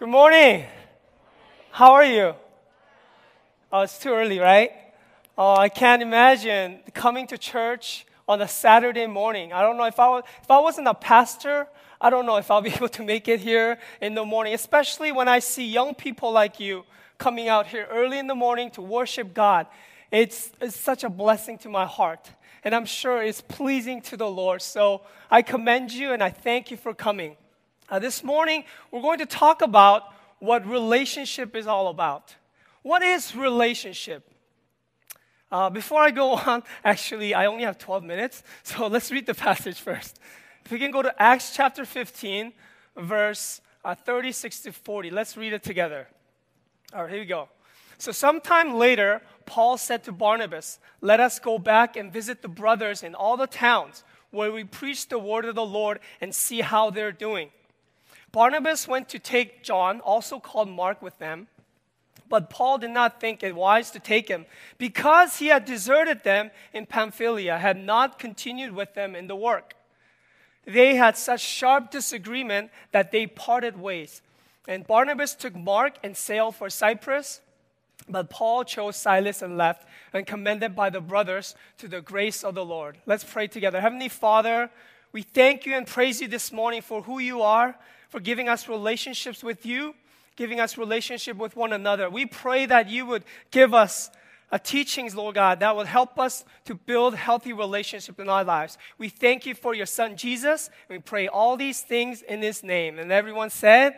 Good morning. How are you? Oh, it's too early, right? Oh, I can't imagine coming to church on a Saturday morning. I don't know if I was, if I wasn't a pastor, I don't know if I'll be able to make it here in the morning, especially when I see young people like you coming out here early in the morning to worship God. It's, it's such a blessing to my heart, and I'm sure it's pleasing to the Lord. So I commend you and I thank you for coming. Uh, this morning, we're going to talk about what relationship is all about. What is relationship? Uh, before I go on, actually, I only have 12 minutes, so let's read the passage first. If we can go to Acts chapter 15, verse uh, 36 to 40, let's read it together. All right, here we go. So, sometime later, Paul said to Barnabas, Let us go back and visit the brothers in all the towns where we preach the word of the Lord and see how they're doing. Barnabas went to take John, also called Mark, with them. But Paul did not think it wise to take him because he had deserted them in Pamphylia, had not continued with them in the work. They had such sharp disagreement that they parted ways. And Barnabas took Mark and sailed for Cyprus. But Paul chose Silas and left, and commended by the brothers to the grace of the Lord. Let's pray together. Heavenly Father, we thank you and praise you this morning for who you are, for giving us relationships with you, giving us relationship with one another. We pray that you would give us a teachings, Lord God, that will help us to build healthy relationships in our lives. We thank you for your son Jesus. We pray all these things in his name. And everyone said,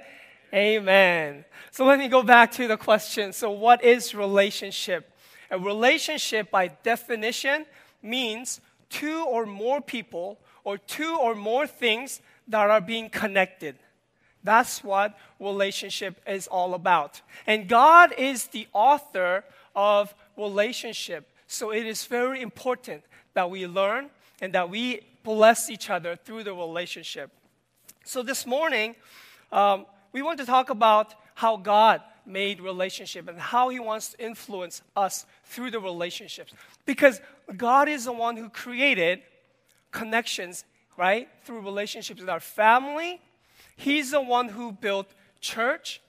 Amen. So let me go back to the question. So, what is relationship? A relationship, by definition, means two or more people or two or more things that are being connected. That's what relationship is all about. And God is the author of relationship. So it is very important that we learn and that we bless each other through the relationship. So this morning, um, we want to talk about how God made relationship and how he wants to influence us through the relationships. Because God is the one who created connections, right? Through relationships with our family. He's the one who built church.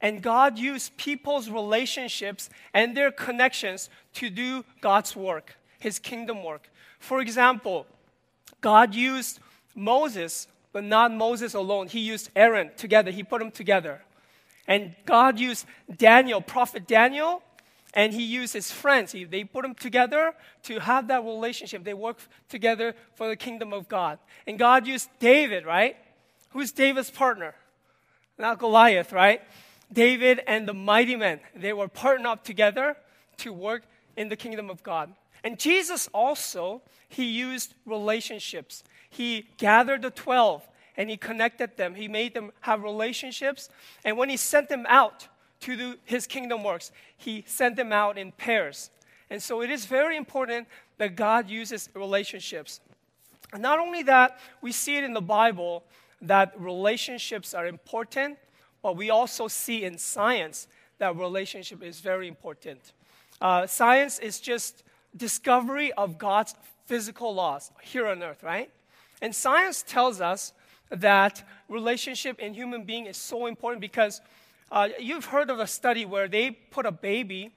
And God used people's relationships and their connections to do God's work, his kingdom work. For example, God used Moses but not Moses alone. He used Aaron together, he put them together. And God used Daniel, prophet Daniel, and he used his friends. He, they put them together to have that relationship. They work together for the kingdom of God. And God used David, right? Who's David's partner? Not Goliath, right? David and the mighty men, they were partnered up together to work in the kingdom of God. And Jesus also, he used relationships. He gathered the 12 and he connected them. He made them have relationships. And when he sent them out to do his kingdom works, he sent them out in pairs. And so it is very important that God uses relationships. And not only that, we see it in the Bible that relationships are important, but we also see in science that relationship is very important. Uh, science is just discovery of God's physical laws here on earth, right? And science tells us that relationship in human being is so important because uh, you've heard of a study where they put a baby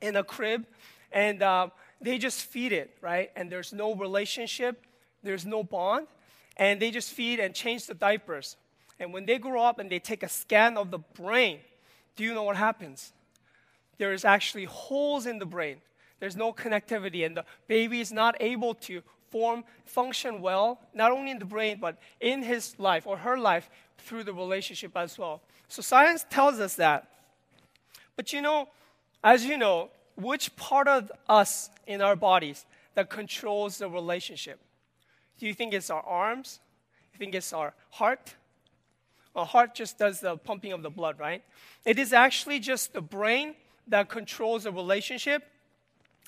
in a crib and uh, they just feed it, right? And there's no relationship, there's no bond, and they just feed and change the diapers. And when they grow up and they take a scan of the brain, do you know what happens? There's actually holes in the brain. There's no connectivity, and the baby is not able to form, function well, not only in the brain, but in his life or her life through the relationship as well. So science tells us that. But you know, as you know, which part of us in our bodies that controls the relationship? Do you think it's our arms? You think it's our heart? Our heart just does the pumping of the blood, right? It is actually just the brain that controls the relationship.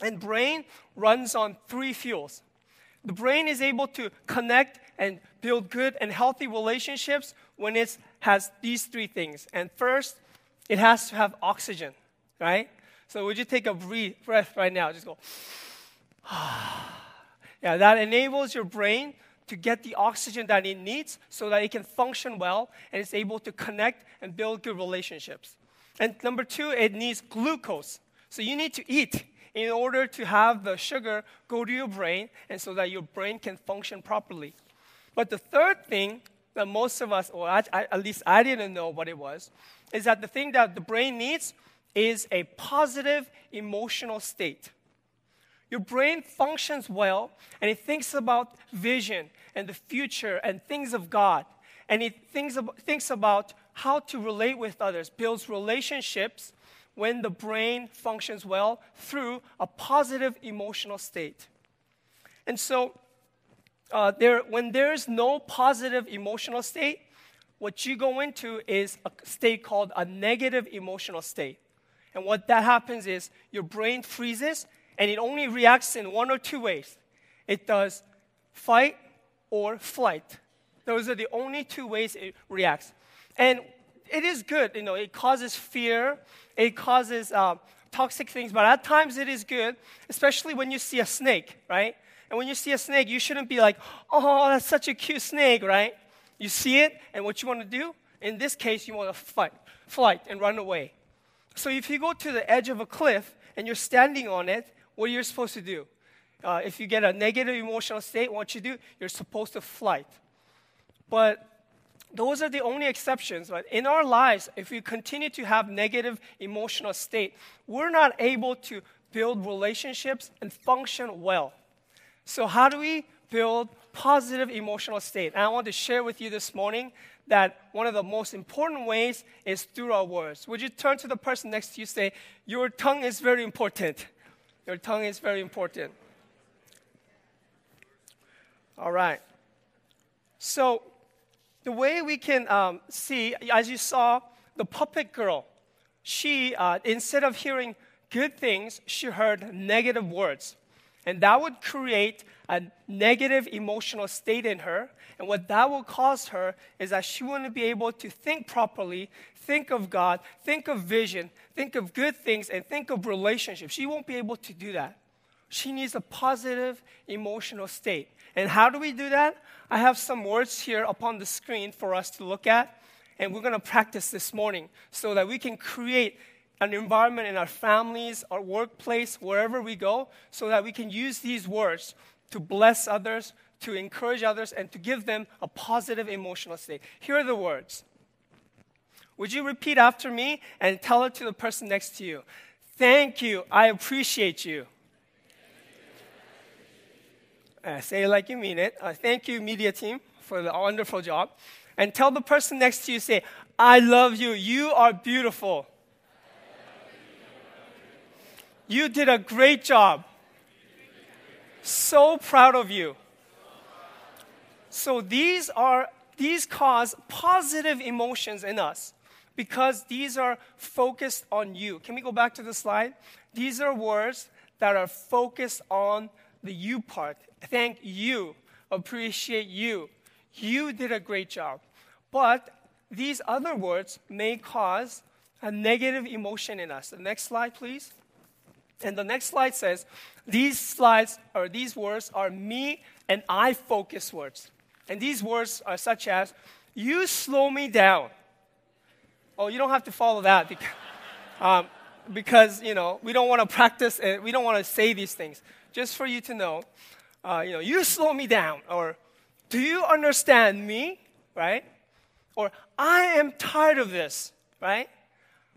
And brain runs on three fuels the brain is able to connect and build good and healthy relationships when it has these three things. And first, it has to have oxygen, right? So would you take a breath right now? Just go. yeah, that enables your brain to get the oxygen that it needs so that it can function well and it's able to connect and build good relationships. And number two, it needs glucose. So you need to eat in order to have the sugar go to your brain and so that your brain can function properly. But the third thing that most of us, or I, I, at least I didn't know what it was, is that the thing that the brain needs is a positive emotional state. Your brain functions well and it thinks about vision and the future and things of God. And it thinks about, thinks about how to relate with others, builds relationships when the brain functions well through a positive emotional state. And so, uh, there, when there's no positive emotional state, what you go into is a state called a negative emotional state. And what that happens is your brain freezes and it only reacts in one or two ways it does fight or flight. Those are the only two ways it reacts. And it is good, you know, it causes fear, it causes uh, toxic things, but at times it is good, especially when you see a snake, right? And when you see a snake, you shouldn't be like, oh, that's such a cute snake, right? You see it, and what you want to do, in this case, you want to fight, flight, and run away. So if you go to the edge of a cliff and you're standing on it, what are you're supposed to do? Uh, if you get a negative emotional state, what you do? You're supposed to flight. But those are the only exceptions. But in our lives, if we continue to have negative emotional state, we're not able to build relationships and function well. So how do we build positive emotional state? And I want to share with you this morning that one of the most important ways is through our words. Would you turn to the person next to you say, Your tongue is very important? Your tongue is very important. All right. So, the way we can um, see, as you saw, the puppet girl, she, uh, instead of hearing good things, she heard negative words. And that would create a negative emotional state in her. And what that will cause her is that she wouldn't be able to think properly, think of God, think of vision, think of good things, and think of relationships. She won't be able to do that. She needs a positive emotional state. And how do we do that? I have some words here upon the screen for us to look at. And we're going to practice this morning so that we can create an environment in our families, our workplace, wherever we go, so that we can use these words to bless others, to encourage others, and to give them a positive emotional state. Here are the words. Would you repeat after me and tell it to the person next to you? Thank you. I appreciate you. Uh, say it like you mean it. Uh, thank you, media team, for the wonderful job. And tell the person next to you, say, I love you. You are beautiful. You did a great job. So proud of you. So these are these cause positive emotions in us because these are focused on you. Can we go back to the slide? These are words that are focused on the you part. Thank you. Appreciate you. You did a great job. But these other words may cause a negative emotion in us. The next slide, please. And the next slide says, these slides or these words are me and I focus words. And these words are such as, you slow me down. Oh, you don't have to follow that because, um, because you know, we don't want to practice and we don't want to say these things. Just for you to know, uh, you know, you slow me down. Or, do you understand me? Right? Or, I am tired of this. Right?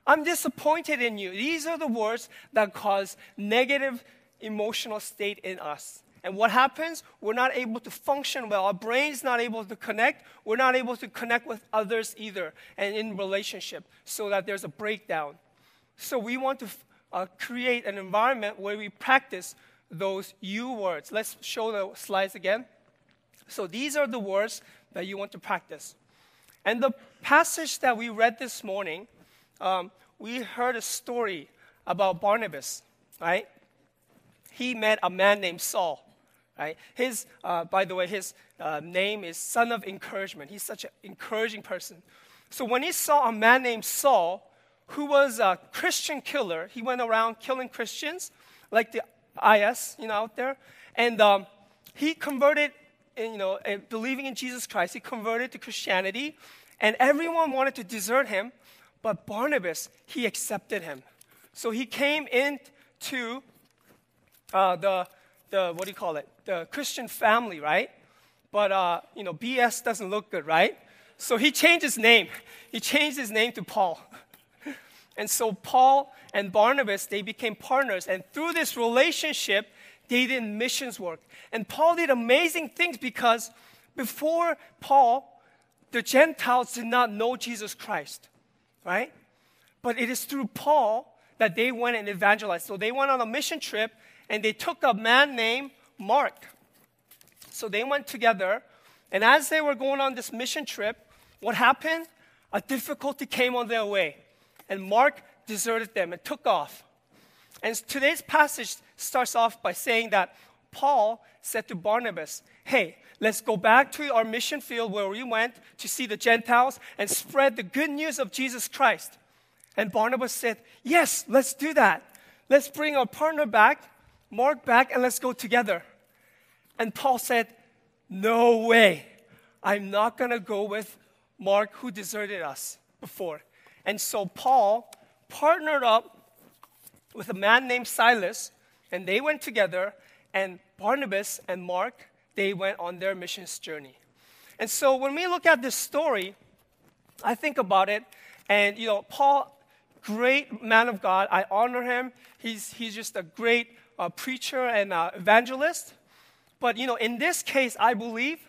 I'm disappointed in you. These are the words that cause negative emotional state in us. And what happens? We're not able to function well. Our brain's not able to connect. We're not able to connect with others either and in relationship so that there's a breakdown. So we want to uh, create an environment where we practice those you words. Let's show the slides again. So these are the words that you want to practice. And the passage that we read this morning um, we heard a story about Barnabas, right? He met a man named Saul, right? His, uh, by the way, his uh, name is Son of Encouragement. He's such an encouraging person. So when he saw a man named Saul, who was a Christian killer, he went around killing Christians, like the IS, you know, out there, and um, he converted you know, uh, believing in Jesus Christ. He converted to Christianity, and everyone wanted to desert him, but Barnabas, he accepted him. So he came into uh, the, the, what do you call it? The Christian family, right? But, uh, you know, BS doesn't look good, right? So he changed his name. He changed his name to Paul. and so Paul and Barnabas, they became partners. And through this relationship, they did missions work. And Paul did amazing things because before Paul, the Gentiles did not know Jesus Christ, right? But it is through Paul that they went and evangelized. So they went on a mission trip and they took a man named Mark. So they went together, and as they were going on this mission trip, what happened? A difficulty came on their way, and Mark deserted them and took off. And today's passage starts off by saying that Paul said to Barnabas, Hey, let's go back to our mission field where we went to see the Gentiles and spread the good news of Jesus Christ. And Barnabas said, Yes, let's do that. Let's bring our partner back, Mark back, and let's go together. And Paul said, No way. I'm not going to go with Mark, who deserted us before. And so Paul partnered up with a man named Silas, and they went together, and Barnabas and Mark, they went on their missions journey. And so when we look at this story, I think about it, and you know, Paul, great man of God, I honor him. He's, he's just a great uh, preacher and uh, evangelist. But you know, in this case, I believe,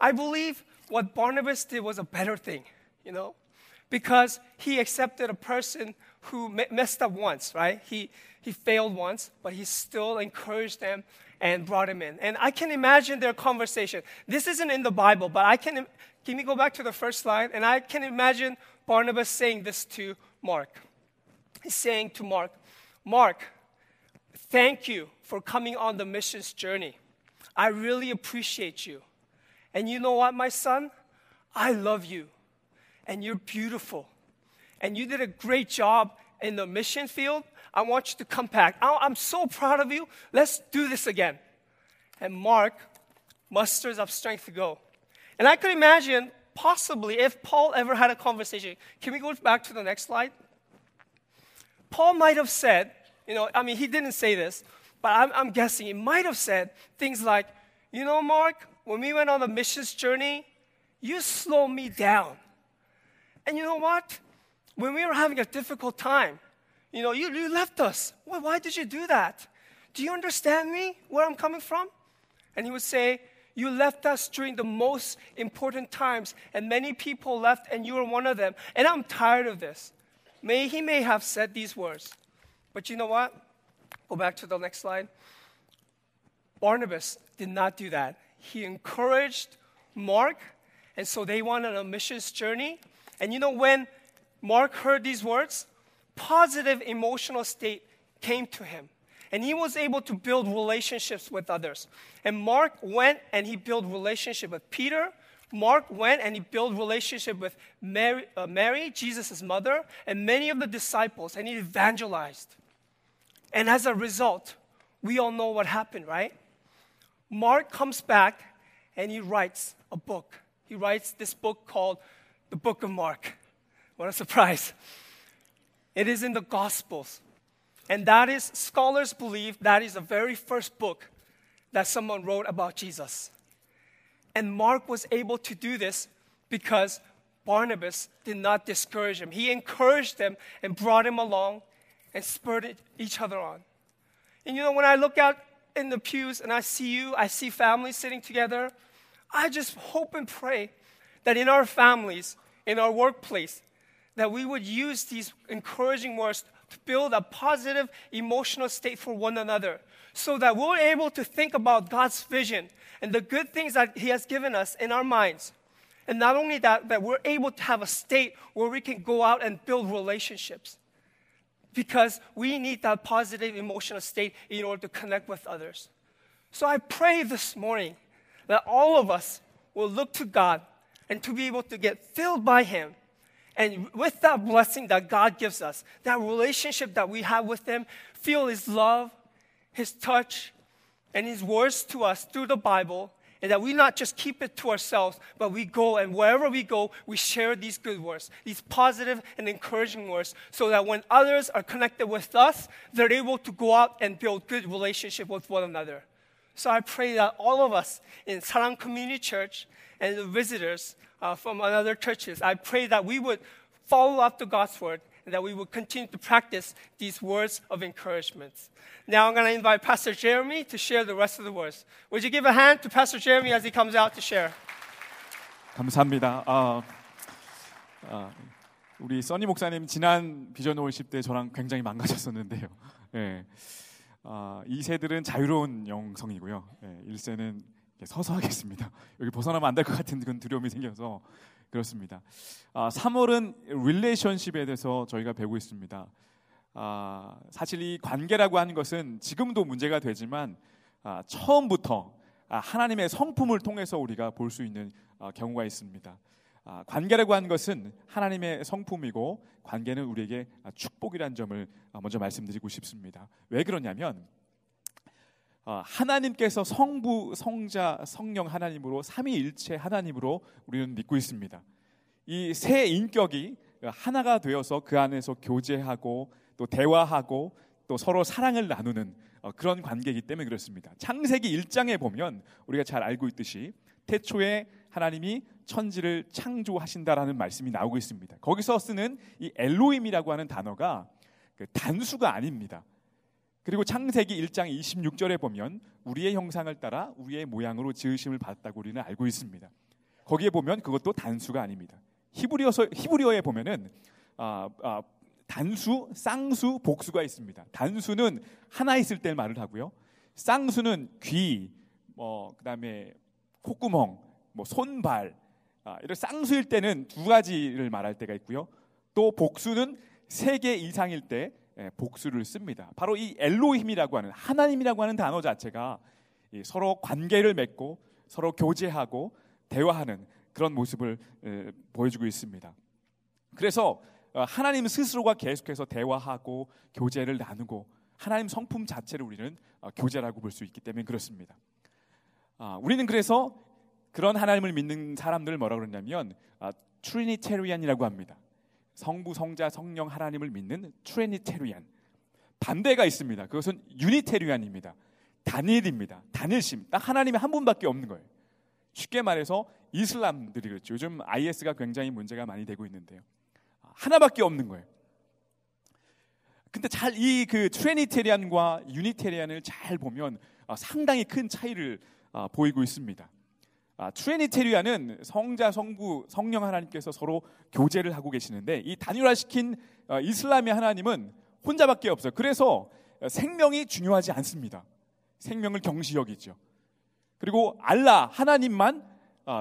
I believe what Barnabas did was a better thing, you know, because he accepted a person who messed up once, right? He he failed once, but he still encouraged them and brought him in. And I can imagine their conversation. This isn't in the Bible, but I can. Can we go back to the first slide? And I can imagine Barnabas saying this to Mark. He's saying to Mark, Mark, thank you for coming on the missions journey. I really appreciate you. And you know what, my son? I love you. And you're beautiful. And you did a great job in the mission field. I want you to come back. I'm so proud of you. Let's do this again. And Mark musters up strength to go. And I could imagine, possibly, if Paul ever had a conversation. Can we go back to the next slide? Paul might have said, you know, I mean, he didn't say this, but I'm, I'm guessing he might have said things like, you know, Mark, when we went on the missions journey, you slowed me down. And you know what? When we were having a difficult time, you know, you, you left us. Why, why did you do that? Do you understand me, where I'm coming from? And he would say, You left us during the most important times, and many people left, and you were one of them. And I'm tired of this. May he may have said these words. But you know what? Go back to the next slide. Barnabas did not do that. He encouraged Mark, and so they went on a missions journey. And you know, when Mark heard these words, positive emotional state came to him. And he was able to build relationships with others. And Mark went and he built relationship with Peter. Mark went and he built relationship with Mary, uh, Mary Jesus' mother, and many of the disciples, and he evangelized. And as a result, we all know what happened, right? Mark comes back and he writes a book. He writes this book called the Book of Mark. What a surprise. It is in the Gospels. And that is, scholars believe that is the very first book that someone wrote about Jesus. And Mark was able to do this because Barnabas did not discourage him. He encouraged them and brought him along and spurred each other on. And you know, when I look out in the pews and I see you, I see families sitting together, I just hope and pray that in our families, in our workplace, that we would use these encouraging words to build a positive emotional state for one another so that we're able to think about God's vision and the good things that He has given us in our minds. And not only that, that we're able to have a state where we can go out and build relationships because we need that positive emotional state in order to connect with others. So I pray this morning that all of us will look to God and to be able to get filled by Him. And with that blessing that God gives us, that relationship that we have with Him, feel His love, His touch, and His words to us through the Bible, And that we not just keep it to ourselves, but we go and wherever we go, we share these good words, these positive and encouraging words, so that when others are connected with us, they're able to go out and build good relationship with one another. So I pray that all of us in Sarang Community Church and the visitors uh, from other churches, I pray that we would follow up the God's word and that we would continue to practice these words of encouragement. Now I'm going to invite Pastor Jeremy to share the rest of the words. Would you give a hand to Pastor Jeremy as he comes out to share? 감사합니다. 아, 아, 우리 써니 목사님 지난 비전 월십 때 저랑 굉장히 망가졌었는데요. 예. 아, 2세들은 자유로운 영성이고요. 예, 1세는 서서 하겠습니다. 여기 벗어나면 안 될 것 같은 그런 두려움이 생겨서 그렇습니다. 아, 3월은 릴레이션십에 대해서 저희가 배우고 있습니다. 아, 사실 이 관계라고 하는 것은 지금도 문제가 되지만 아, 처음부터 아, 하나님의 성품을 통해서 우리가 볼 수 있는 아, 경우가 있습니다. 아, 관계라고 하는 것은 하나님의 성품이고 관계는 우리에게 축복이라는 점을 먼저 말씀드리고 싶습니다. 왜 그러냐면 하나님께서 성부, 성자, 성령 하나님으로 삼위일체 하나님으로 우리는 믿고 있습니다. 이 세 인격이 하나가 되어서 그 안에서 교제하고 또 대화하고 또 서로 사랑을 나누는 어, 그런 관계이기 때문에 그렇습니다. 창세기 1장에 보면 우리가 잘 알고 있듯이 태초에 하나님이 천지를 창조하신다라는 말씀이 나오고 있습니다. 거기서 쓰는 이 엘로임이라고 하는 단어가 그 단수가 아닙니다. 그리고 창세기 1장 26절에 보면 우리의 형상을 따라 우리의 모양으로 지으심을 받았다고 우리는 알고 있습니다. 거기에 보면 그것도 단수가 아닙니다. 히브리어서 히브리어에 보면은 아, 아, 단수, 쌍수, 복수가 있습니다. 단수는 하나 있을 때 말을 하고요. 쌍수는 귀, 뭐 그다음에 콧구멍, 뭐 손발 아, 이런 쌍수일 때는 두 가지를 말할 때가 있고요. 또 복수는 세 개 이상일 때 예, 복수를 씁니다. 바로 이 엘로힘이라고 하는 하나님이라고 하는 단어 자체가 서로 관계를 맺고 서로 교제하고 대화하는 그런 모습을 보여주고 있습니다. 그래서 어, 하나님 스스로가 계속해서 대화하고 교제를 나누고 하나님 성품 자체를 우리는 어, 교제라고 볼 수 있기 때문에 그렇습니다. 아, 우리는 그래서 그런 하나님을 믿는 사람들을 뭐라 그러냐면 Trinitarian이라고 합니다. 성부, 성자, 성령 하나님을 믿는 Trinitarian. 반대가 있습니다. 그것은 Unitarian입니다. 단일입니다. 단일신. 딱 하나님이 한 분밖에 없는 거예요. 쉽게 말해서 이슬람들이 그렇죠. 요즘 IS가 굉장히 문제가 많이 되고 있는데요. 하나밖에 없는 거예요. 근데 잘 이 그 트레니테리안과 유니테리안을 잘 보면 아, 상당히 큰 차이를 아, 보이고 있습니다. 아, 트레니테리안은 성자, 성부, 성령 하나님께서 서로 교제를 하고 계시는데 이 단일화시킨 이슬람의 하나님은 혼자밖에 없어요. 그래서 생명이 중요하지 않습니다. 생명을 경시 여기죠. 그리고 알라 하나님만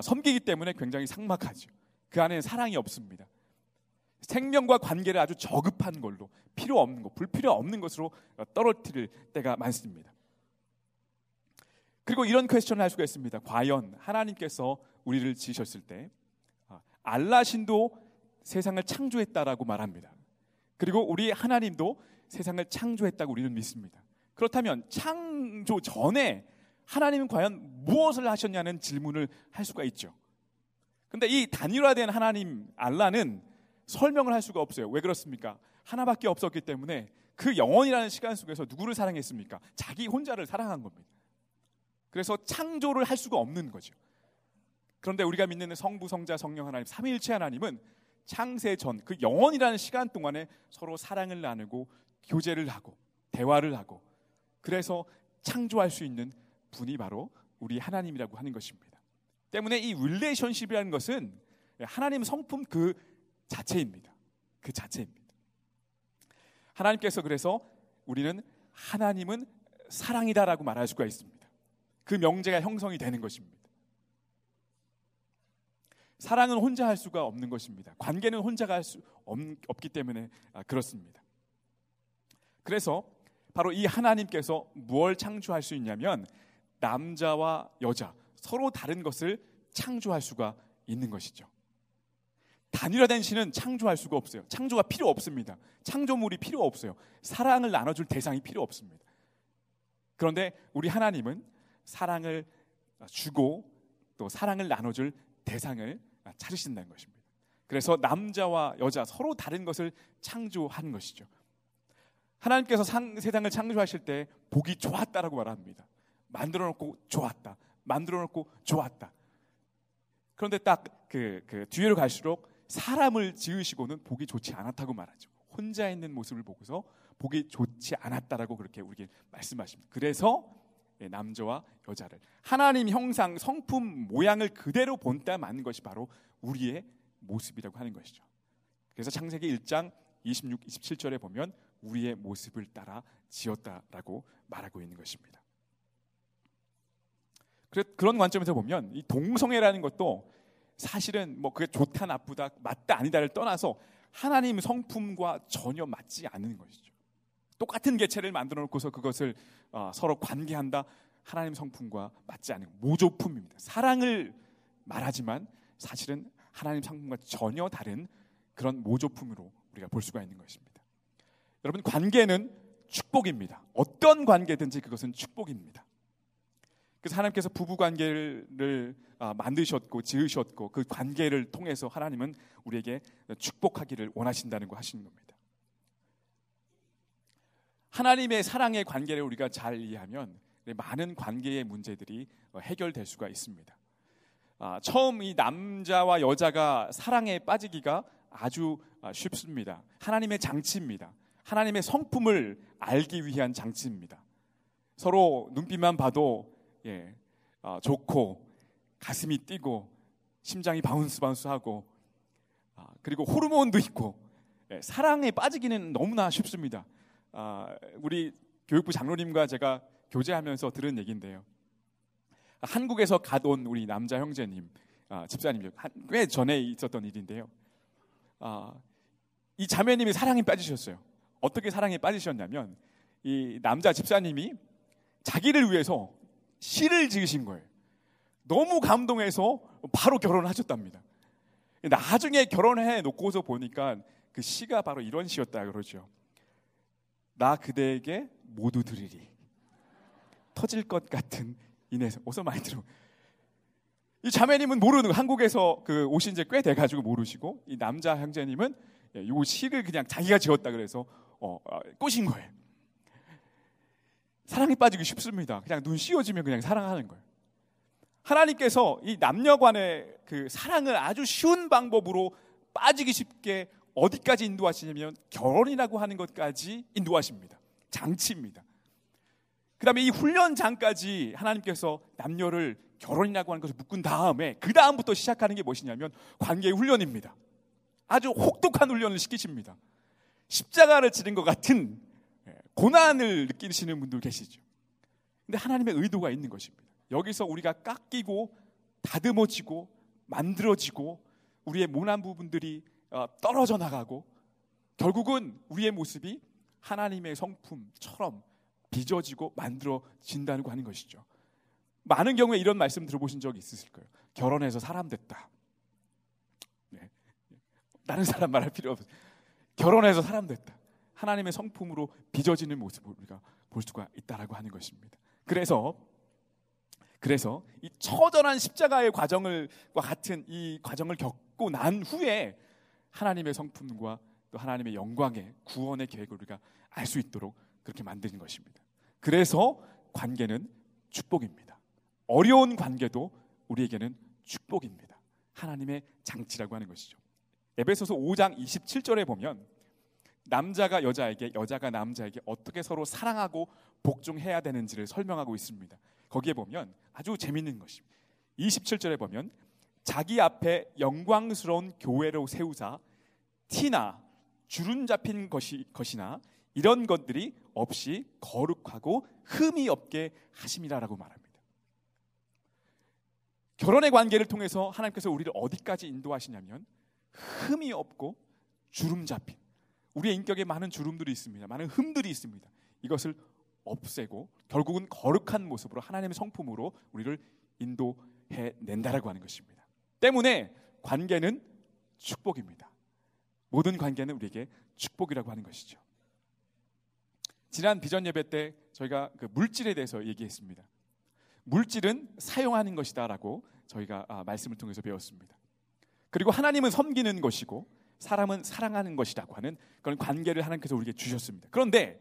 섬기기 때문에 굉장히 삭막하죠. 그 안에 사랑이 없습니다. 생명과 관계를 아주 저급한 걸로 필요 없는 것, 불필요 없는 것으로 떨어뜨릴 때가 많습니다. 그리고 이런 퀘스천을 할 수가 있습니다. 과연 하나님께서 우리를 지으셨을 때 아, 알라 신도 세상을 창조했다라고 말합니다. 그리고 우리 하나님도 세상을 창조했다고 우리는 믿습니다. 그렇다면 창조 전에 하나님은 과연 무엇을 하셨냐는 질문을 할 수가 있죠. 근데 이 단일화된 하나님 알라는 설명을 할 수가 없어요. 왜 그렇습니까? 하나밖에 없었기 때문에 그 영원이라는 시간 속에서 누구를 사랑했습니까? 자기 혼자를 사랑한 겁니다. 그래서 창조를 할 수가 없는 거죠. 그런데 우리가 믿는 성부, 성자, 성령 하나님, 삼위일체 하나님은 창세 전 그 영원이라는 시간 동안에 서로 사랑을 나누고 교제를 하고 대화를 하고 그래서 창조할 수 있는 분이 바로 우리 하나님이라고 하는 것입니다. 때문에 이 relationship이라는 것은 하나님 성품 그 자체입니다. 그 자체입니다. 하나님께서 그래서 우리는 하나님은 사랑이다라고 말할 수가 있습니다. 그 명제가 형성이 되는 것입니다. 사랑은 혼자 할 수가 없는 것입니다. 관계는 혼자가 할 수 없기 때문에 아, 그렇습니다. 그래서 바로 이 하나님께서 무엇 창조할 수 있냐면 남자와 여자 서로 다른 것을 창조할 수가 있는 것이죠. 단일화된 신은 창조할 수가 없어요. 창조가 필요 없습니다. 창조물이 필요 없어요. 사랑을 나눠줄 대상이 필요 없습니다. 그런데 우리 하나님은 사랑을 주고 또 사랑을 나눠줄 대상을 찾으신다는 것입니다. 그래서 남자와 여자 서로 다른 것을 창조한 것이죠. 하나님께서 상, 세상을 창조하실 때 보기 좋았다라고 말합니다. 만들어 놓고 좋았다. 만들어 놓고 좋았다. 그런데 딱그 그 뒤로 갈수록 사람을 지으시고는 보기 좋지 않았다고 말하죠. 혼자 있는 모습을 보고서 보기 좋지 않았다라고 그렇게 우리에게 말씀하십니다. 그래서 예, 남자와 여자를 하나님 형상 성품 모양을 그대로 본따 만든 것이 바로 우리의 모습이라고 하는 것이죠. 그래서 창세기 1장 26, 27절에 보면 우리의 모습을 따라 지었다라고 말하고 있는 것입니다. 그런 관점에서 보면 이 동성애라는 것도 사실은 뭐 그게 좋다 나쁘다 맞다 아니다를 떠나서 하나님 성품과 전혀 맞지 않는 것이죠. 똑같은 개체를 만들어 놓고서 그것을 어, 서로 관계한다 하나님 성품과 맞지 않는 모조품입니다. 사랑을 말하지만 사실은 하나님 성품과 전혀 다른 그런 모조품으로 우리가 볼 수가 있는 것입니다. 여러분 관계는 축복입니다. 어떤 관계든지 그것은 축복입니다. 그래서 하나님께서 부부 관계를 아, 만드셨고 지으셨고 그 관계를 통해서 하나님은 우리에게 축복하기를 원하신다는 거 하시는 겁니다. 하나님의 사랑의 관계를 우리가 잘 이해하면 많은 관계의 문제들이 어, 해결될 수가 있습니다. 아, 처음 이 남자와 여자가 사랑에 빠지기가 아주 아, 쉽습니다. 하나님의 장치입니다. 하나님의 성품을 알기 위한 장치입니다. 서로 눈빛만 봐도 예, 아, 좋고 가슴이 뛰고 심장이 bounce bounce하고 아, 그리고 호르몬도 있고 예, 사랑에 빠지기는 너무나 쉽습니다. 아, 우리 교육부 장로님과 제가 교제하면서 들은 얘기인데요. 한국에서 가온 우리 남자 형제님, 아, 집사님 꽤 전에 있었던 일인데요. 아, 이 자매님이 사랑에 빠지셨어요. 어떻게 사랑에 빠지셨냐면 이 남자 집사님이 자기를 위해서 시를 지으신 거예요. 너무 감동해서 바로 결혼하셨답니다. 나중에 결혼해 놓고서 보니까 그 시가 바로 이런 시였다 그러죠. 나 그대에게 모두 드리리. 터질 것 같은 인해서 어서 많이 들어. 이 자매님은 모르는 한국에서 그 오신 지 꽤 돼가지고 모르시고 이 남자 형제님은 이 예, 시를 그냥 자기가 지었다 그래서 어, 어, 꼬신 거예요. 사랑에 빠지기 쉽습니다. 그냥 눈 씌워지면 그냥 사랑하는 거예요. 하나님께서 이 남녀 간의 그 사랑을 아주 쉬운 방법으로 빠지기 쉽게 어디까지 인도하시냐면 결혼이라고 하는 것까지 인도하십니다. 장치입니다. 그 다음에 이 훈련장까지 하나님께서 남녀를 결혼이라고 하는 것을 묶은 다음에 그 다음부터 시작하는 게 무엇이냐면 관계의 훈련입니다. 아주 혹독한 훈련을 시키십니다. 십자가를 지는 것 같은 고난을 느끼시는 분들 계시죠. 근데 하나님의 의도가 있는 것입니다. 여기서 우리가 깎이고 다듬어지고 만들어지고 우리의 모난 부분들이 어, 떨어져 나가고 결국은 우리의 모습이 하나님의 성품처럼 빚어지고 만들어진다고 하는 것이죠. 많은 경우에 이런 말씀 들어보신 적이 있으실 거예요. 결혼해서 사람 됐다. 네. 다른 사람 말할 필요 없어요. 결혼해서 사람 됐다. 하나님의 성품으로 빚어지는 모습을 우리가 볼 수가 있다라고 하는 것입니다. 그래서 그래서 이 처절한 십자가의 과정을과 같은 이 과정을 겪고 난 후에 하나님의 성품과 또 하나님의 영광의 구원의 계획을 우리가 알 수 있도록 그렇게 만드는 것입니다. 그래서 관계는 축복입니다. 어려운 관계도 우리에게는 축복입니다. 하나님의 장치라고 하는 것이죠. 에베소서 5장 27절에 보면 남자가 여자에게 여자가 남자에게 어떻게 서로 사랑하고 복종해야 되는지를 설명하고 있습니다. 거기에 보면 아주 재밌는 것입니다. 27절에 보면 자기 앞에 영광스러운 교회로 세우사 티나 주름 잡힌 것이, 것이나 이런 것들이 없이 거룩하고 흠이 없게 하심이라라고 말합니다. 결혼의 관계를 통해서 하나님께서 우리를 어디까지 인도하시냐면 흠이 없고 주름 잡힌 우리의 인격에 많은 주름들이 있습니다. 많은 흠들이 있습니다. 이것을 없애고 결국은 거룩한 모습으로 하나님의 성품으로 우리를 인도해 낸다라고 하는 것입니다. 때문에 관계는 축복입니다. 모든 관계는 우리에게 축복이라고 하는 것이죠. 지난 비전 예배 때 저희가 그 물질에 대해서 얘기했습니다. 물질은 사용하는 것이다라고 저희가 아, 말씀을 통해서 배웠습니다. 그리고 하나님은 섬기는 것이고 사람은 사랑하는 것이라고 하는 그런 관계를 하나님께서 우리에게 주셨습니다. 그런데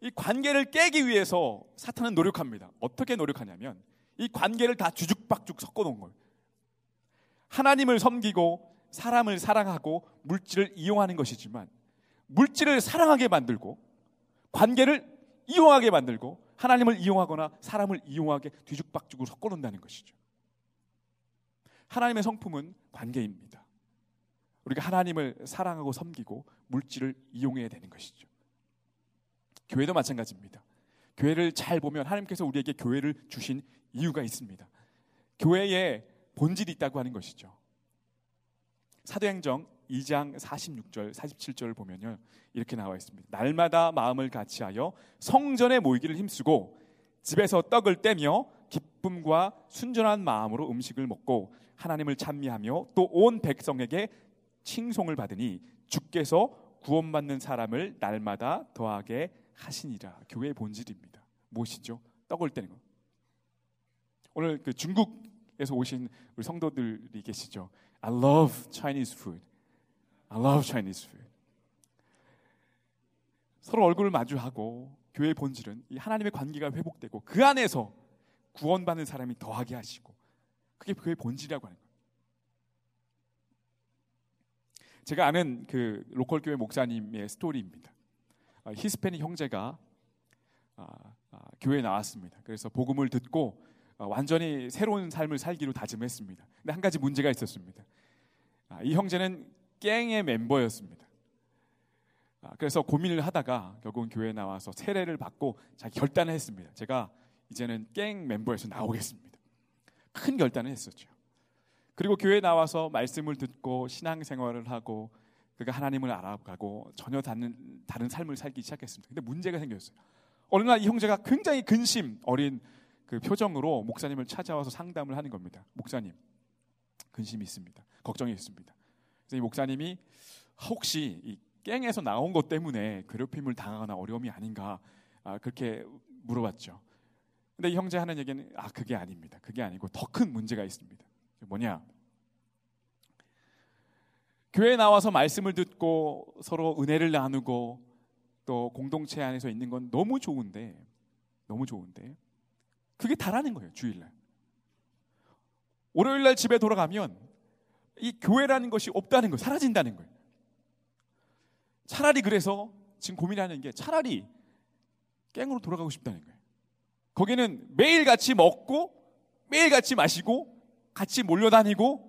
이 관계를 깨기 위해서 사탄은 노력합니다. 어떻게 노력하냐면 이 관계를 다 주죽박죽 섞어 놓은 거예요. 하나님을 섬기고 사람을 사랑하고 물질을 이용하는 것이지만 물질을 사랑하게 만들고 관계를 이용하게 만들고 하나님을 이용하거나 사람을 이용하게 뒤죽박죽으로 섞어 놓는다는 것이죠. 하나님의 성품은 관계입니다. 우리가 하나님을 사랑하고 섬기고 물질을 이용해야 되는 것이죠. 교회도 마찬가지입니다. 교회를 잘 보면 하나님께서 우리에게 교회를 주신 이유가 있습니다. 교회에 본질이 있다고 하는 것이죠. 사도행정 2장 46절, 47절을 보면요. 이렇게 나와 있습니다. 날마다 마음을 같이하여 성전에 모이기를 힘쓰고 집에서 떡을 떼며 기쁨과 순전한 마음으로 음식을 먹고 하나님을 찬미하며 또 온 백성에게 칭송을 받으니 주께서 구원받는 사람을 날마다 더하게 하시니라. 교회의 본질입니다. 무엇이죠? 떡을 떼는 것. 오늘 그 중국 에서 오신 우리 성도들이 계시죠. I love Chinese food. I love Chinese food. 서로 얼굴을 마주하고 교회의 본질은 이 하나님의 관계가 회복되고 그 안에서 구원받는 사람이 더하게 하시고 그게 교회의 본질이라고 하는 거예요. 제가 아는 그 local 교회 목사님의 스토리입니다. 아, 히스패닉 형제가 아, 아, 교회에 나왔습니다. 그래서 복음을 듣고 완전히 새로운 삶을 살기로 다짐했습니다. 근데 한 가지 문제가 있었습니다. 이 형제는 갱의 멤버였습니다. 그래서 고민을 하다가 결국은 교회에 나와서 세례를 받고 자기 결단을 했습니다. 제가 이제는 갱 멤버에서 나오겠습니다. 큰 결단을 했었죠. 그리고 교회에 나와서 말씀을 듣고 신앙생활을 하고 그가 하나님을 알아가고 전혀 다른 다른 삶을 살기 시작했습니다. 근데 문제가 생겼어요. 어느 날 이 형제가 굉장히 근심 어린 그 표정으로 목사님을 찾아와서 상담을 하는 겁니다. 목사님, 근심이 있습니다. 걱정이 있습니다. 그래서 이 목사님이 혹시 이 갱에서 나온 것 때문에 괴롭힘을 당하거나 어려움이 아닌가 아, 그렇게 물어봤죠. 근데 이 형제 하는 얘기는 아 그게 아닙니다. 그게 아니고 더 큰 문제가 있습니다. 뭐냐? 교회에 나와서 말씀을 듣고 서로 은혜를 나누고 또 공동체 안에서 있는 건 너무 좋은데 너무 좋은데 그게 다라는 거예요 주일날. 월요일날 집에 돌아가면 이 교회라는 것이 없다는 거예요 사라진다는 거예요. 차라리 그래서 지금 고민하는 게 차라리 깽으로 돌아가고 싶다는 거예요. 거기는 매일 같이 먹고 매일 같이 마시고 같이 몰려다니고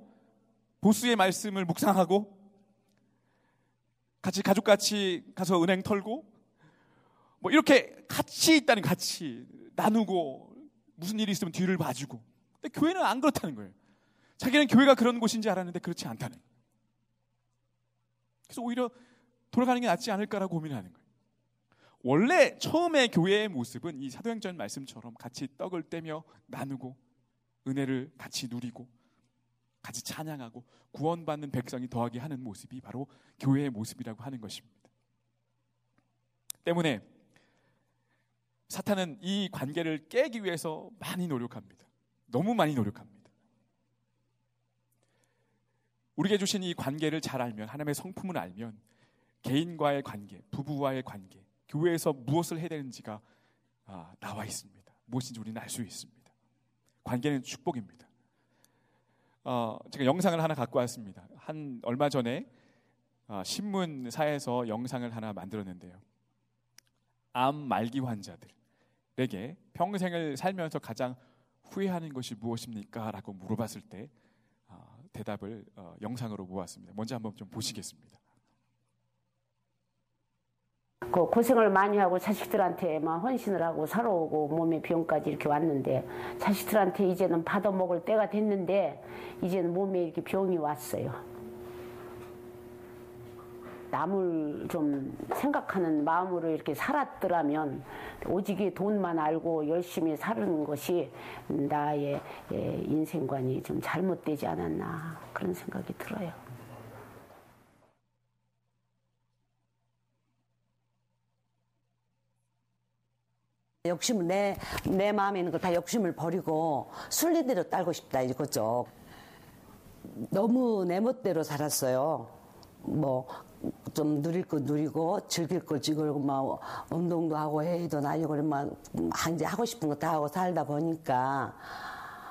보수의 말씀을 묵상하고 같이 가족같이 가서 은행 털고 뭐 이렇게 같이 있다는 같이 나누고 무슨 일이 있으면 뒤를 봐주고. 근데 교회는 안 그렇다는 거예요. 자기는 교회가 그런 곳인지 알았는데 그렇지 않다는 거예요. 그래서 오히려 돌아가는 게 낫지 않을까라고 고민하는 거예요. 원래 처음에 교회의 모습은 이 사도행전 말씀처럼 같이 떡을 떼며 나누고 은혜를 같이 누리고 같이 찬양하고 구원받는 백성이 더하게 하는 모습이 바로 교회의 모습이라고 하는 것입니다. 때문에 사탄은 이 관계를 깨기 위해서 많이 노력합니다. 너무 많이 노력합니다. 우리에게 주신 이 관계를 잘 알면 하나님의 성품을 알면 개인과의 관계, 부부와의 관계, 교회에서 무엇을 해야 되는지가 아, 나와 있습니다. 무엇인지 우리는 알 수 있습니다. 관계는 축복입니다. 어, 제가 영상을 하나 갖고 왔습니다. 한 얼마 전에 어, 신문사에서 영상을 하나 만들었는데요. 암 말기 환자들 에게 평생을 살면서 가장 후회하는 것이 무엇입니까? 라고 물어봤을 때 어, 대답을 어, 영상으로 모았습니다. 먼저 한번 좀 보시겠습니다. 그 고생을 많이 하고 자식들한테만 헌신을 하고 살아오고 몸에 병까지 이렇게 왔는데 자식들한테 이제는 받아먹을 때가 됐는데 이제는 몸에 이렇게 병이 왔어요. 남을 좀 생각하는 마음으로 이렇게 살았더라면 오직이 돈만 알고 열심히 사는 것이 나의 예, 인생관이 좀 잘못되지 않았나 그런 생각이 들어요. 욕심을 내, 내 마음에 있는 걸 다 욕심을 버리고 순리대로 딸고 싶다 이거죠. 너무 내 멋대로 살았어요. 뭐, 좀 누릴 거 누리고, 즐길 거 즐기고, 막, 운동도 하고, 회의도 다니고, 막, 이제 하고 싶은 거 다 하고 살다 보니까,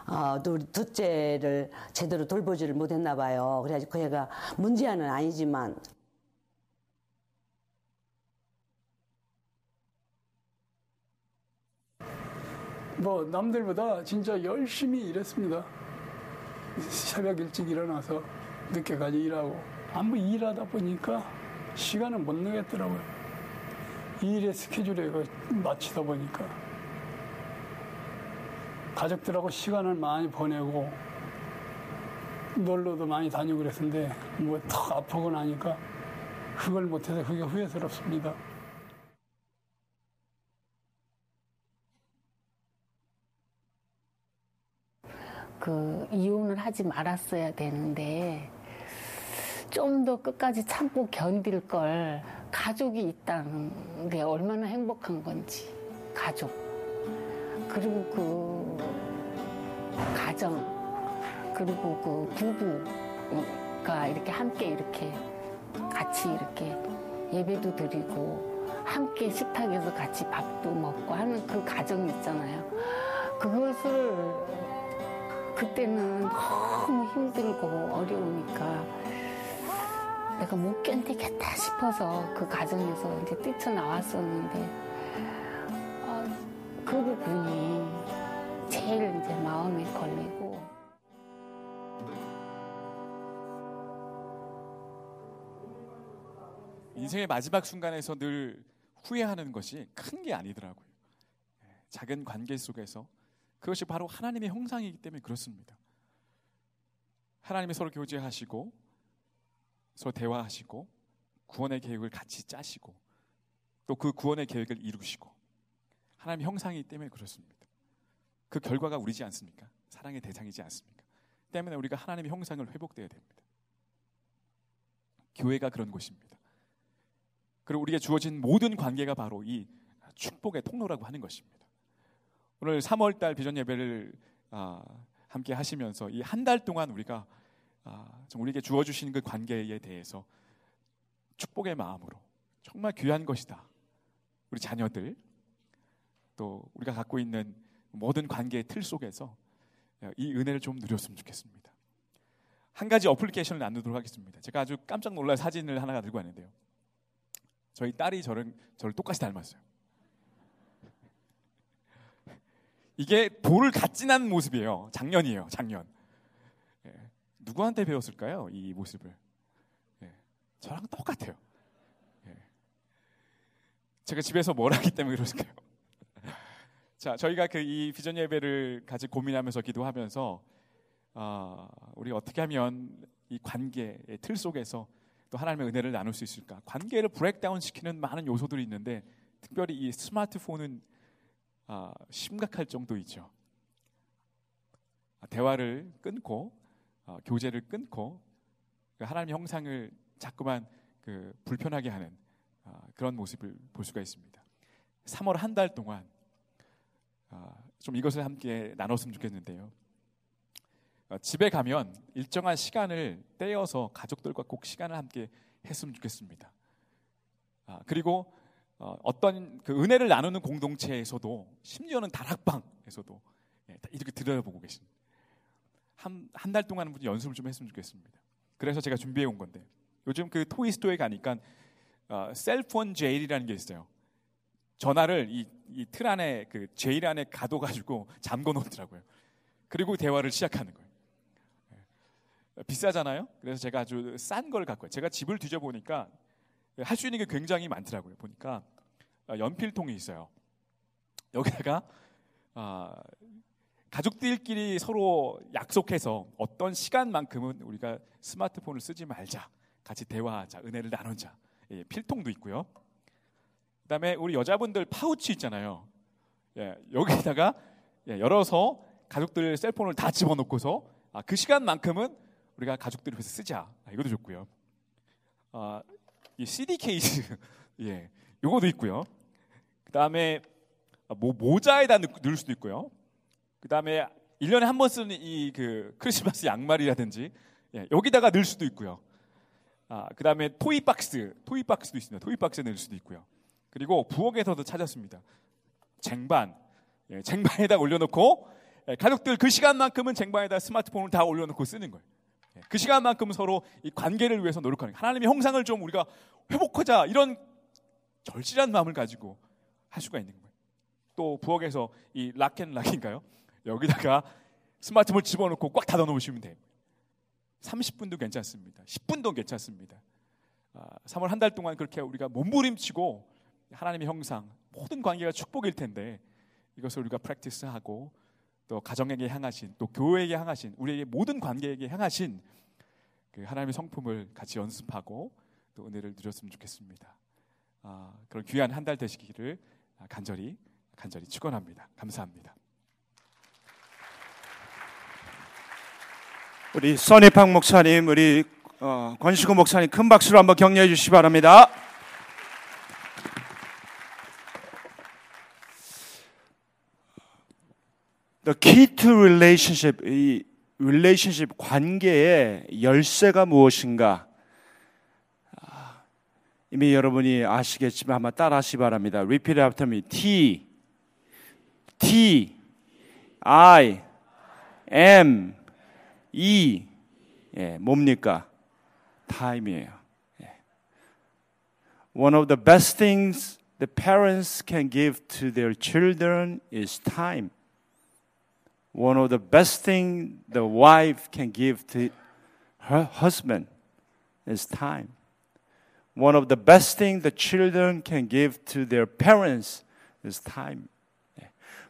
어, 둘째를 제대로 돌보지를 못했나 봐요. 그래가지고 그 애가 문제아는 아니지만, 뭐 남들보다 진짜 열심히 일했습니다. 새벽 일찍 일어나서 늦게까지 일하고 아무 일하다 보니까 시간을 못 내겠더라고요. 일의 스케줄에 맞추다 보니까 가족들하고 시간을 많이 보내고 놀러도 많이 다니고 그랬는데 뭐 턱 아프고 나니까 그걸 못해서 그게 후회스럽습니다. 그 이혼을 하지 말았어야 되는데 좀 더 끝까지 참고 견딜 걸 가족이 있다는 게 얼마나 행복한 건지 가족 그리고 그 가정 그리고 그 부부가 이렇게 함께 이렇게 같이 이렇게 예배도 드리고 함께 식탁에서 같이 밥도 먹고 하는 그 가정이 있잖아요. 그것을 그때는 너무 힘들고 어려우니까 내가 못 견디겠다 싶어서 그 가정에서 이제 뛰쳐나왔었는데 어, 그 부분이 제일 이제 마음에 걸리고 인생의 마지막 순간에서 늘 후회하는 것이 큰 게 아니더라고요. 예, 작은 관계 속에서 그것이 바로 하나님의 형상이기 때문에 그렇습니다. 하나님이 서로 교제하시고 서로 대화하시고 구원의 계획을 같이 짜시고 또 그 구원의 계획을 이루시고 하나님의 형상이기 때문에 그렇습니다. 그 결과가 우리지 않습니까? 사랑의 대상이지 않습니까? 때문에 우리가 하나님의 형상을 회복돼야 됩니다. 교회가 그런 곳입니다. 그리고 우리에게 주어진 모든 관계가 바로 이 축복의 통로라고 하는 것입니다. 오늘 3월달 비전 예배를 아, 함께 하시면서 이 한 달 동안 우리가 아, 우리에게 주어 주신 그 관계에 대해서 축복의 마음으로 정말 귀한 것이다. 우리 자녀들 또 우리가 갖고 있는 모든 관계의 틀 속에서 이 은혜를 좀 누렸으면 좋겠습니다. 한 가지 어플리케이션을 나누도록 하겠습니다. 제가 아주 깜짝 놀랄 사진을 하나 들고 왔는데요. 저희 딸이 저를, 저를 똑같이 닮았어요. 이게 돌을 갓진한 모습이에요. 작년이에요. 작년. 예. 누구한테 배웠을까요? 이 모습을. 예. 저랑 똑같아요. 예. 제가 집에서 뭘 하기 때문에 그러실까요? 자, 저희가 그 이 비전 예배를 같이 고민하면서 기도하면서 아, 우리 어떻게 하면 이 관계의 틀 속에서 또 하나님의 은혜를 나눌 수 있을까? 관계를 브레이크다운 시키는 많은 요소들이 있는데 특별히 이 스마트폰은 아, 심각할 정도이죠. 아, 대화를 끊고 아, 교제를 끊고 그 하나님의 형상을 자꾸만 그 불편하게 하는 아, 그런 모습을 볼 수가 있습니다. 3월 한 달 동안 아, 좀 이것을 함께 나눴으면 좋겠는데요. 어, 집에 가면 일정한 시간을 떼어서 가족들과 꼭 시간을 함께 했으면 좋겠습니다. 아, 그리고 어, 어떤 그 은혜를 나누는 공동체에서도 심지어는 다락방에서도 예, 이렇게 들여다보고 계신 한 한 달 동안 은 연습을 좀 했으면 좋겠습니다. 그래서 제가 준비해 온 건데 요즘 그 토이스토어에 가니까 어, 셀폰 제일이라는 게 있어요. 전화를 이, 이 틀 안에 그 제일 안에 가둬가지고 잠궈 놓더라고요. 그리고 대화를 시작하는 거예요. 비싸잖아요. 그래서 제가 아주 싼 걸 갖고 제가 집을 뒤져보니까 할 수 있는 게 굉장히 많더라고요. 보니까 어, 연필통이 있어요. 여기다가 아, 가족들끼리 서로 약속해서 어떤 시간만큼은 우리가 스마트폰을 쓰지 말자. 같이 대화하자. 은혜를 나누자. 예, 필통도 있고요. 그다음에 우리 여자분들 파우치 있잖아요. 예, 여기다가 예, 열어서 가족들 셀폰을 다 집어넣고서 아, 그 시간만큼은 우리가 가족들을 위해서 쓰자. 아, 이것도 좋고요. 아, 이 CD 케이스, 예, 요거도 있고요. 그 다음에 모, 모자에다 넣을 수도 있고요. 그 다음에 1년에 한 번 쓰는 이 그 크리스마스 양말이라든지 예, 여기다가 넣을 수도 있고요. 아, 그 다음에 토이 박스, 토이 박스도 있습니다. 토이 박스에 넣을 수도 있고요. 그리고 부엌에서도 찾았습니다. 쟁반, 예, 쟁반에다 올려놓고 예, 가족들 그 시간만큼은 쟁반에다 스마트폰을 다 올려놓고 쓰는 거예요. 예, 그 시간만큼 서로 이 관계를 위해서 노력하는 거예요. 하나님의 형상을 좀 우리가 회복하자 이런 절실한 마음을 가지고 할 수가 있는 거예요. 또 부엌에서 이 락앤락인가요? 여기다가 스마트폰 집어넣고 꽉 닫아 놓으시면 돼요. 30분도 괜찮습니다. 10분도 괜찮습니다. 아, 3월 한 달 동안 그렇게 우리가 몸부림치고 하나님의 형상, 모든 관계가 축복일 텐데 이것을 우리가 프랙티스하고 또 가정에게 향하신 또 교회에게 향하신 우리에게 모든 관계에게 향하신 그 하나님의 성품을 같이 연습하고 또 은혜를 누렸으면 좋겠습니다. 아, 그런 귀한 한 달 되시기를 간절히 간절히 축원합니다. 감사합니다. 우리 써니팡 목사님, 우리 어, 권시구 목사님 큰 박수로 한번 격려해 주시기 바랍니다. The key to relationship, 이 relationship 관계의 열쇠가 무엇인가? 아, 이미 여러분이 아시겠지만 한번 따라하시기 바랍니다. Repeat after me. T, T, I, M, E. 예, 뭡니까? time이에요. 예. One of the best things the parents can give to their children is time. One of the best things the wife can give to her husband is time. One of the best things the children can give to their parents is time.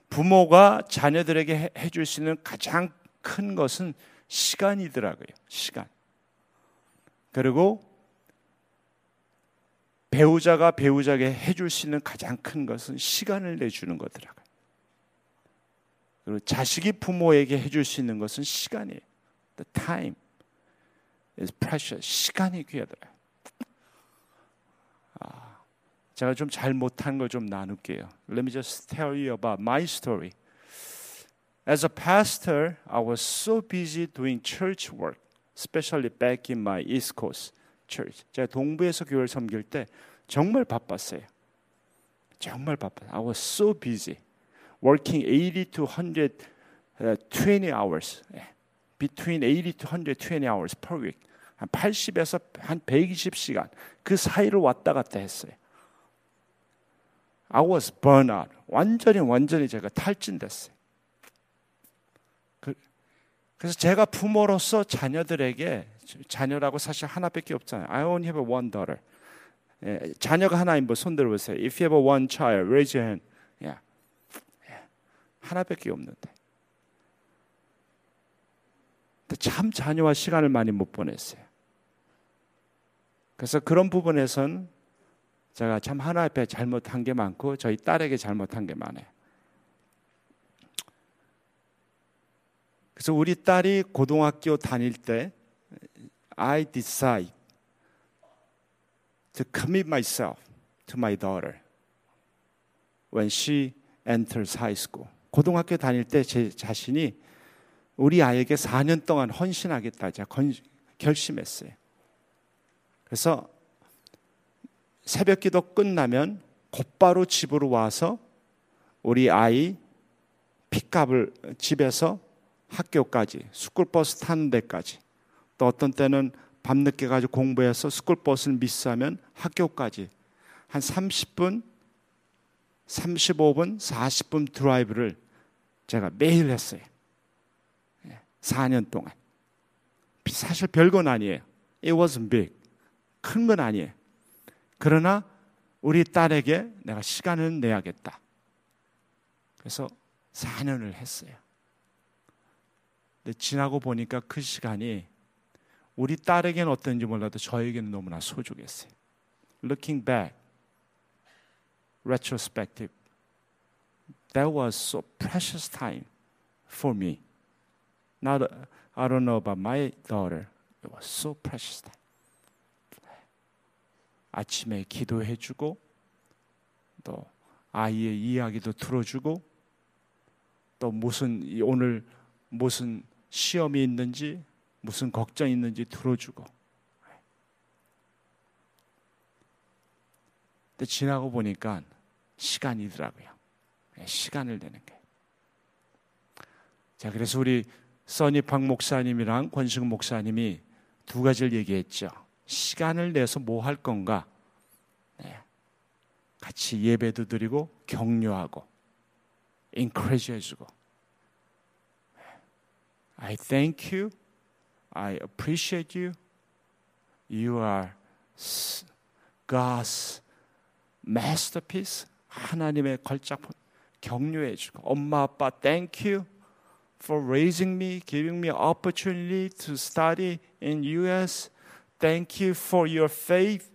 부모가 자녀들에게 해줄 수 있는 가장 큰 것은 시간이더라고요. 시간. 그리고 배우자가 배우자에게 해줄 수 있는 가장 큰 것은 시간을 내주는 거더라고요. 그리고 자식이 부모에게 해줄 수 있는 것은 시간이에요. The time is precious. 시간이 귀하더라고요. 아, 제가 좀 잘 못한 걸 좀 나눌게요. Let me just tell you about my story. As a pastor, I was so busy doing church work, especially back in my East Coast church. 제가 동부에서 교회를 섬길 때 정말 바빴어요. 정말 바빴어요. I was so busy. Working 80 to 120 hours. Between 80 to 120 hours per week. 한 80에서 한 120시간. 그 사이를 왔다 갔다 했어요. I was burnt out. 완전히 완전히 제가 탈진됐어요. 그래서 제가 부모로서 자녀들에게 자녀라고 사실 하나밖에 없잖아요. I only have one daughter. 예, 자녀가 하나인 분 손들어 보세요. If you have one child, raise your hand. Yeah. 예, 하나밖에 없는데. 참 자녀와 시간을 많이 못 보냈어요. 그래서 그런 부분에선 제가 참 하나 앞에 잘못한 게 많고 저희 딸에게 잘못한 게 많아요. 그래서 우리 딸이 고등학교 다닐 때 I decide to commit myself to my daughter when she enters high school. 고등학교 다닐 때 제 자신이 우리 아이에게 4년 동안 헌신하겠다 제가 결심했어요. 그래서 새벽 기도 끝나면 곧바로 집으로 와서 우리 아이 픽업을 집에서 학교까지 스쿨버스 타는 데까지 또 어떤 때는 밤늦게 가지고 공부해서 스쿨버스를 miss하면 학교까지 한 30분 35분 40분 드라이브를 제가 매일 했어요. 4년 예, 동안. 사실 별건 아니에요. It wasn't big. 큰 건 아니에요. 그러나 우리 딸에게 내가 시간을 내야겠다. 그래서 4년을 했어요 근데 지나고 보니까 그 시간이 우리 딸에게는 어떤지 몰라도 저에게는 너무나 소중했어요. Looking back, retrospective, that was so precious time for me. Not, I don't know about my daughter. It was so precious time. 아침에 기도해주고 또 아이의 이야기도 들어주고 또 무슨 오늘 무슨 시험이 있는지 무슨 걱정이 있는지 들어주고 근데 지나고 보니까 시간이더라고요. 네, 시간을 내는 게. 자, 그래서 우리 써니팡 목사님이랑 권승 목사님이 두 가지를 얘기했죠. 시간을 내서 뭐 할 건가? 네. 같이 예배도 드리고 격려하고 encourage 해주고 I thank you. I appreciate you. You are God's masterpiece. 하나님의 걸작품 격려해 주고 엄마 아빠 thank you for raising me, giving me opportunity to study in US. Thank you for your faith.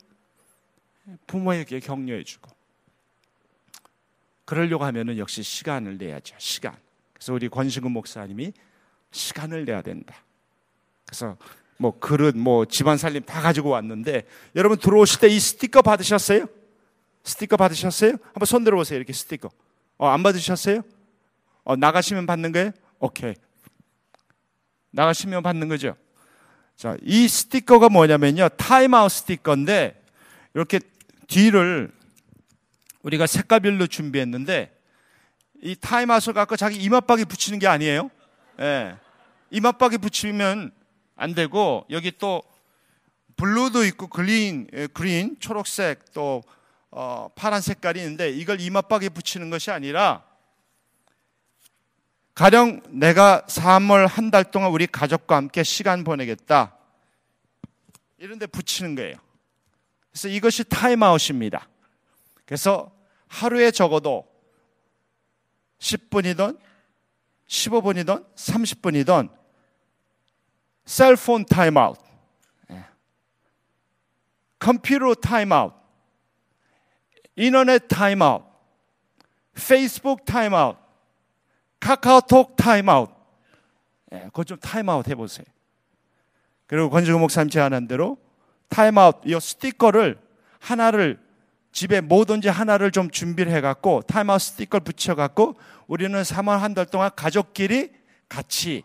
부모에게 격려해 주고 그러려고 하면은 역시 시간을 내야죠. 시간. 그래서 우리 권식은 목사님이 시간을 내야 된다. 그래서 뭐 그릇 뭐 집안 살림 다 가지고 왔는데 여러분 들어오실 때 이 스티커 받으셨어요? 스티커 받으셨어요? 한번 손 들어보세요. 이렇게 스티커. 어, 안 받으셨어요? 어, 나가시면 받는 거예요? 오케이. 나가시면 받는 거죠. 자, 이 스티커가 뭐냐면요. 타임아웃 스티커인데 이렇게 뒤를 우리가 색깔별로 준비했는데 이 타임아웃을 갖고 자기 이마박에 붙이는 게 아니에요. 예. 이마박에 붙이면 안 되고 여기 또 blue도 있고 green, 예, green, 초록색 또 어, 파란 색깔이 있는데 이걸 이마박에 붙이는 것이 아니라 가령 내가 3월 한 달 동안 우리 가족과 함께 시간 보내겠다. 이런 데 붙이는 거예요. 그래서 이것이 타임아웃입니다. 그래서 하루에 적어도 10분이든 15분이든 30분이든 cell phone 타임아웃, 예. 컴퓨터 타임아웃, 인터넷 타임아웃, 페이스북 타임아웃, 카카오톡 타임아웃. 예, 그거 좀 타임아웃 해보세요. 그리고 권지구 목사님 제안한 대로 타임아웃, 이 스티커를 하나를 집에 뭐든지 하나를 좀 준비를 해갖고 타임아웃 스티커를 붙여갖고 우리는 3월 한 달 동안 가족끼리 같이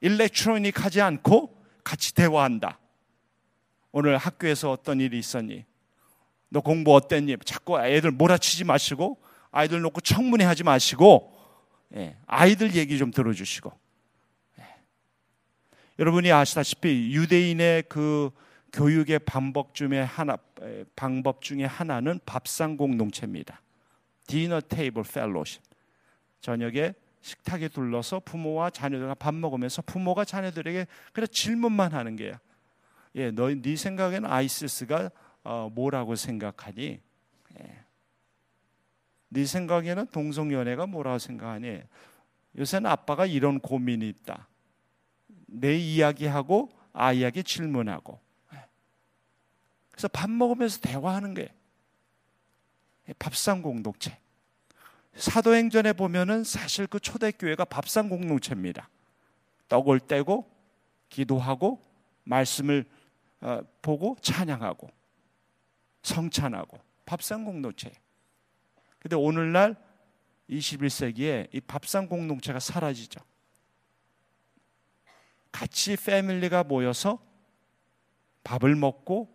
electronic 하지 않고 같이 대화한다. 오늘 학교에서 어떤 일이 있었니? 너 공부 어땠니? 자꾸 애들 몰아치지 마시고 아이들 놓고 청문회 하지 마시고 예, 아이들 얘기 좀 들어주시고 예. 여러분이 아시다시피 유대인의 그 교육의 방법 중에 하나 방법 중에 하나는 밥상 공동체입니다. 디너 테이블 펠로십. 저녁에 식탁에 둘러서 부모와 자녀들과 밥 먹으면서 부모가 자녀들에게 그냥 질문만 하는 게야. 예, 너네 생각에는 아이시스가 어, 뭐라고 생각하니? 예. 네 생각에는 동성연애가 뭐라고 생각하니? 요새는 아빠가 이런 고민이 있다. 내 이야기하고 아이에게 질문하고 그래서 밥 먹으면서 대화하는 거예요. 밥상 공동체. 사도행전에 보면은 사실 그 초대교회가 밥상 공동체입니다. 떡을 떼고 기도하고 말씀을 어, 보고 찬양하고 성찬하고 밥상 공동체. 근데 오늘날 21세기에 이 밥상 공동체가 사라지죠. 같이 패밀리가 모여서 밥을 먹고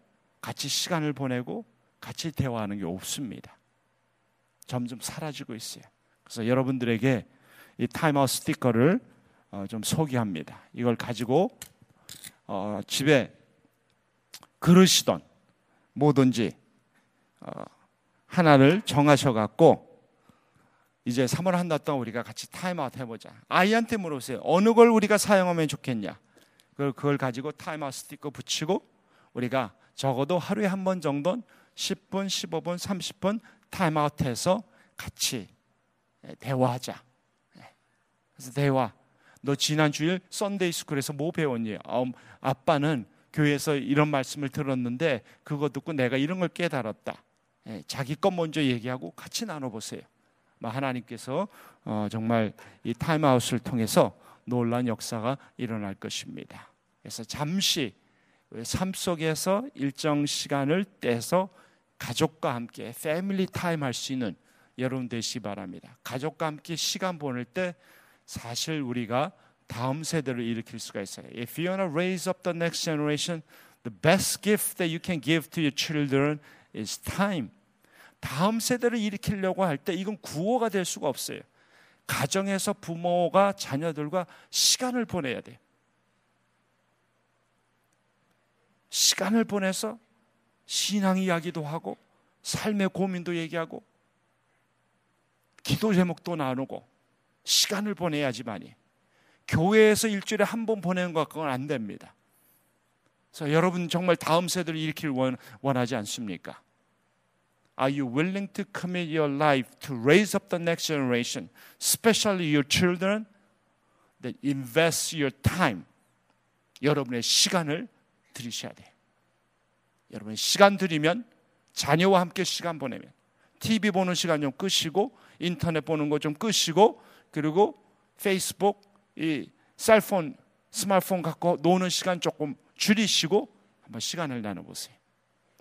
같이 시간을 보내고 같이 대화하는 게 없습니다. 점점 사라지고 있어요. 그래서 여러분들에게 이 타임아웃 스티커를 어, 좀 소개합니다. 이걸 가지고 어, 집에 그러시던 뭐든지 어, 하나를 정하셔 갖고 이제 3월 한 달 동안 우리가 같이 타임아웃 해보자. 아이한테 물어보세요. 어느 걸 우리가 사용하면 좋겠냐? 그걸, 그걸 가지고 타임아웃 스티커 붙이고 우리가 적어도 하루에 한 번 정도는 10분, 15분, 30분 타임아웃해서 같이 예, 대화하자. 예. 그래서 대화. 너 지난 주일 Sunday school에서 뭐 배웠니? 어, 아빠는 교회에서 이런 말씀을 들었는데 그거 듣고 내가 이런 걸 깨달았다. 예, 자기 것 먼저 얘기하고 같이 나눠보세요. 하나님께서 어, 정말 이 타임아웃을 통해서 놀란 역사가 일어날 것입니다. 그래서 잠시 삶 속에서 일정 시간을 떼서 가족과 함께 패밀리 타임 할 수 있는 여러분 되시 바랍니다. 가족과 함께 시간 보낼 때 사실 우리가 다음 세대를 일으킬 수가 있어요. If you want to raise up the next generation, the best gift that you can give to your children is time. 다음 세대를 일으키려고 할 때 이건 구호가 될 수가 없어요. 가정에서 부모가 자녀들과 시간을 보내야 돼요. 시간을 보내서 신앙 이야기도 하고 삶의 고민도 얘기하고 기도 제목도 나누고 시간을 보내야지만이 교회에서 일주일에 한 번 보내는 것 그건 안 됩니다. 그래서 여러분 정말 다음 세대를 일으킬 원, 원하지 않습니까? Are you willing to commit your life to raise up the next generation, especially your children, that invest your time? 여러분의 시간을 들이셔야 돼요. 여러분 시간 들이면 자녀와 함께 시간 보내면 TV 보는 시간 좀 끄시고 인터넷 보는 거 좀 끄시고 그리고 페이스북 이 셀폰 스마트폰 갖고 노는 시간 조금 줄이시고 한번 시간을 나눠 보세요.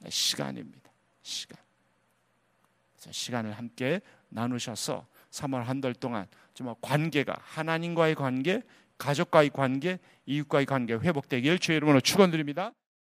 시간입니다. 시간. 시간을 함께 나누셔서 3월 한 달 동안 정말 관계가 하나님과의 관계, 가족과의 관계, 이웃과의 관계 회복되길 주의 이름으로 축원드립니다.